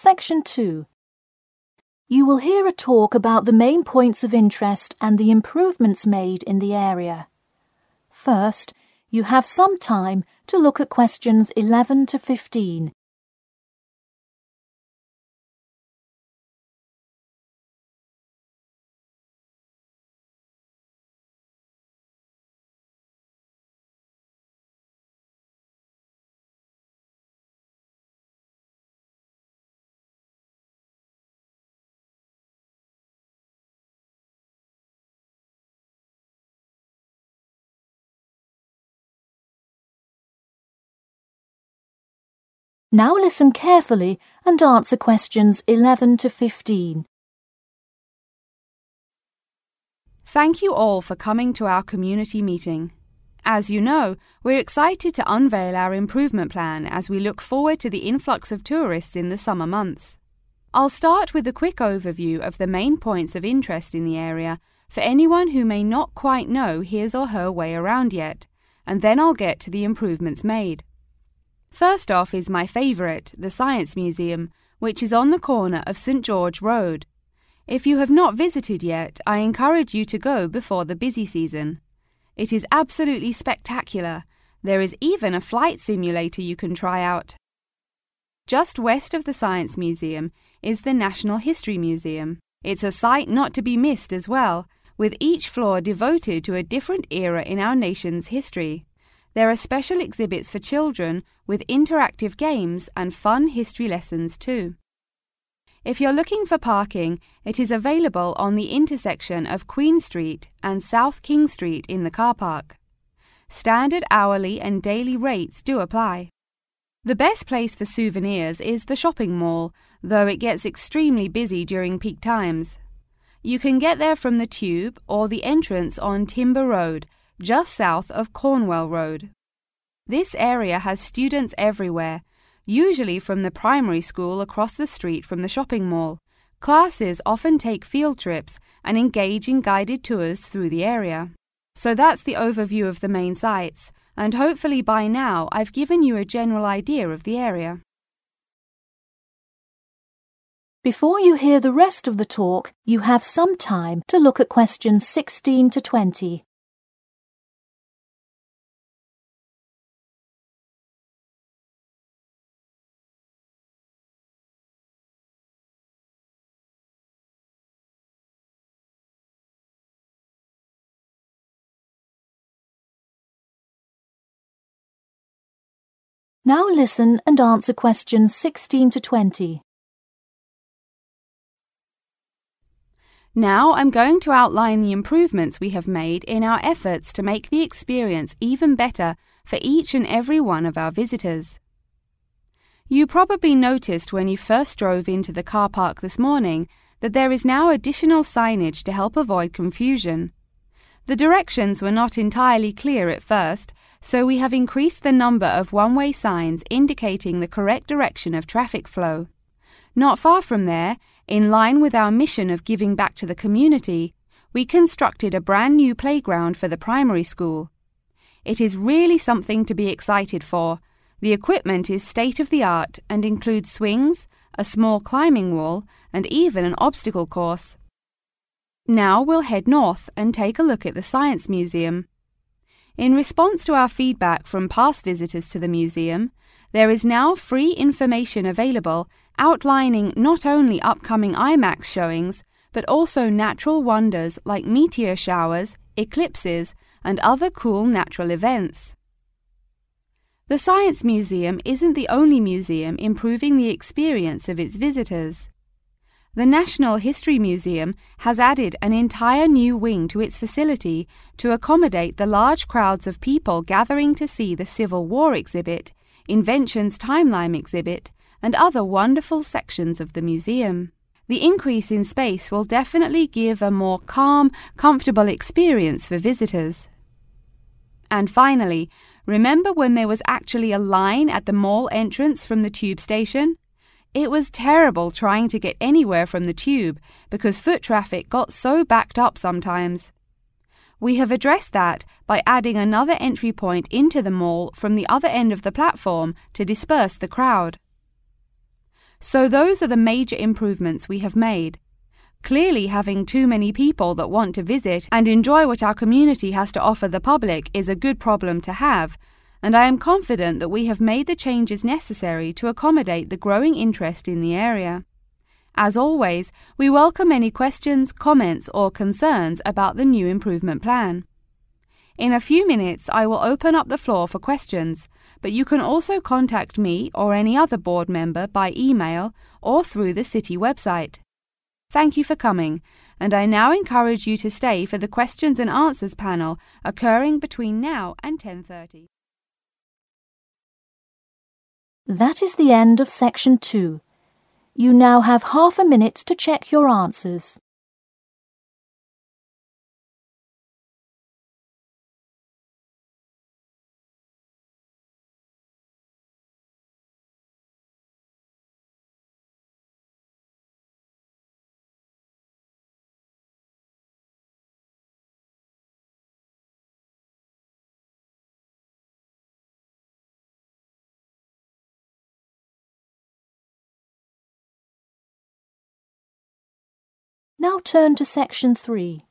Section 2. You will hear a talk about the main points of interest and the improvements made in the area. First, you have some time to look at questions 11 to 15. Now listen carefully and answer questions 11 to 15. Thank you all for coming to our community meeting. As you know, we're excited to unveil our improvement plan as we look forward to the influx of tourists in the summer months. I'll start with a quick overview of the main points of interest in the area for anyone who may not quite know his or her way around yet, and then I'll get to the improvements made. First off is my favourite, the Science Museum, which is on the corner of St George Road. If you have not visited yet, I encourage you to go before the busy season. It is absolutely spectacular. There is even a flight simulator you can try out. Just west of the Science Museum is the National History Museum. It's a sight not to be missed as well, with each floor devoted to a different era in our nation's history. There are special exhibits for children with interactive games and fun history lessons too. If you're looking for parking, it is available on the intersection of Queen Street and South King Street in the car park. Standard hourly and daily rates do apply. The best place for souvenirs is the shopping mall, though it gets extremely busy during peak times. You can get there from the tube or the entrance on Timber Road just south of Cornwell Road. This area has students everywhere, usually from the primary school across the street from the shopping mall. Classes often take field trips and engage in guided tours through the area. So that's the overview of the main sites, and hopefully by now I've given you a general idea of the area. Before you hear the rest of the talk, you have some time to look at questions 16 to 20. Now listen and answer questions 16 to 20. Now I'm going to outline the improvements we have made in our efforts to make the experience even better for each and every one of our visitors. You probably noticed when you first drove into the car park this morning that there is now additional signage to help avoid confusion. The directions were not entirely clear at first, so we have increased the number of one way signs indicating the correct direction of traffic flow. Not far from there, in line with our mission of giving back to the community, we constructed a brand new playground for the primary school. It is really something to be excited for. The equipment is state of the art and includes swings, a small climbing wall, and even an obstacle course. Now we'll head north and take a look at the Science Museum. In response to our feedback from past visitors to the museum, there is now free information available outlining not only upcoming IMAX showings, but also natural wonders like meteor showers, eclipses, and other cool natural events. The Science Museum isn't the only museum improving the experience of its visitors. The National History Museum has added an entire new wing to its facility to accommodate the large crowds of people gathering to see the Civil War exhibit, Inventions Timeline exhibit, and other wonderful sections of the museum. The increase in space will definitely give a more calm, comfortable experience for visitors. And finally, remember when there was actually a line at the mall entrance from the tube station? It was terrible trying to get anywhere from the tube because foot traffic got so backed up sometimes. We have addressed that by adding another entry point into the mall from the other end of the platform to disperse the crowd. So those are the major improvements we have made. Clearly, having too many people that want to visit and enjoy what our community has to offer the public is a good problem to have, and I am confident that we have made the changes necessary to accommodate the growing interest in the area. As always, we welcome any questions, comments, or concerns about the new improvement plan. In a few minutes, I will open up the floor for questions, but you can also contact me or any other board member by email or through the city website. Thank you for coming, and I now encourage you to stay for the questions and answers panel occurring between now and 10:30. That is the end of section 2. You now have half a minute to check your answers. Now turn to section 3.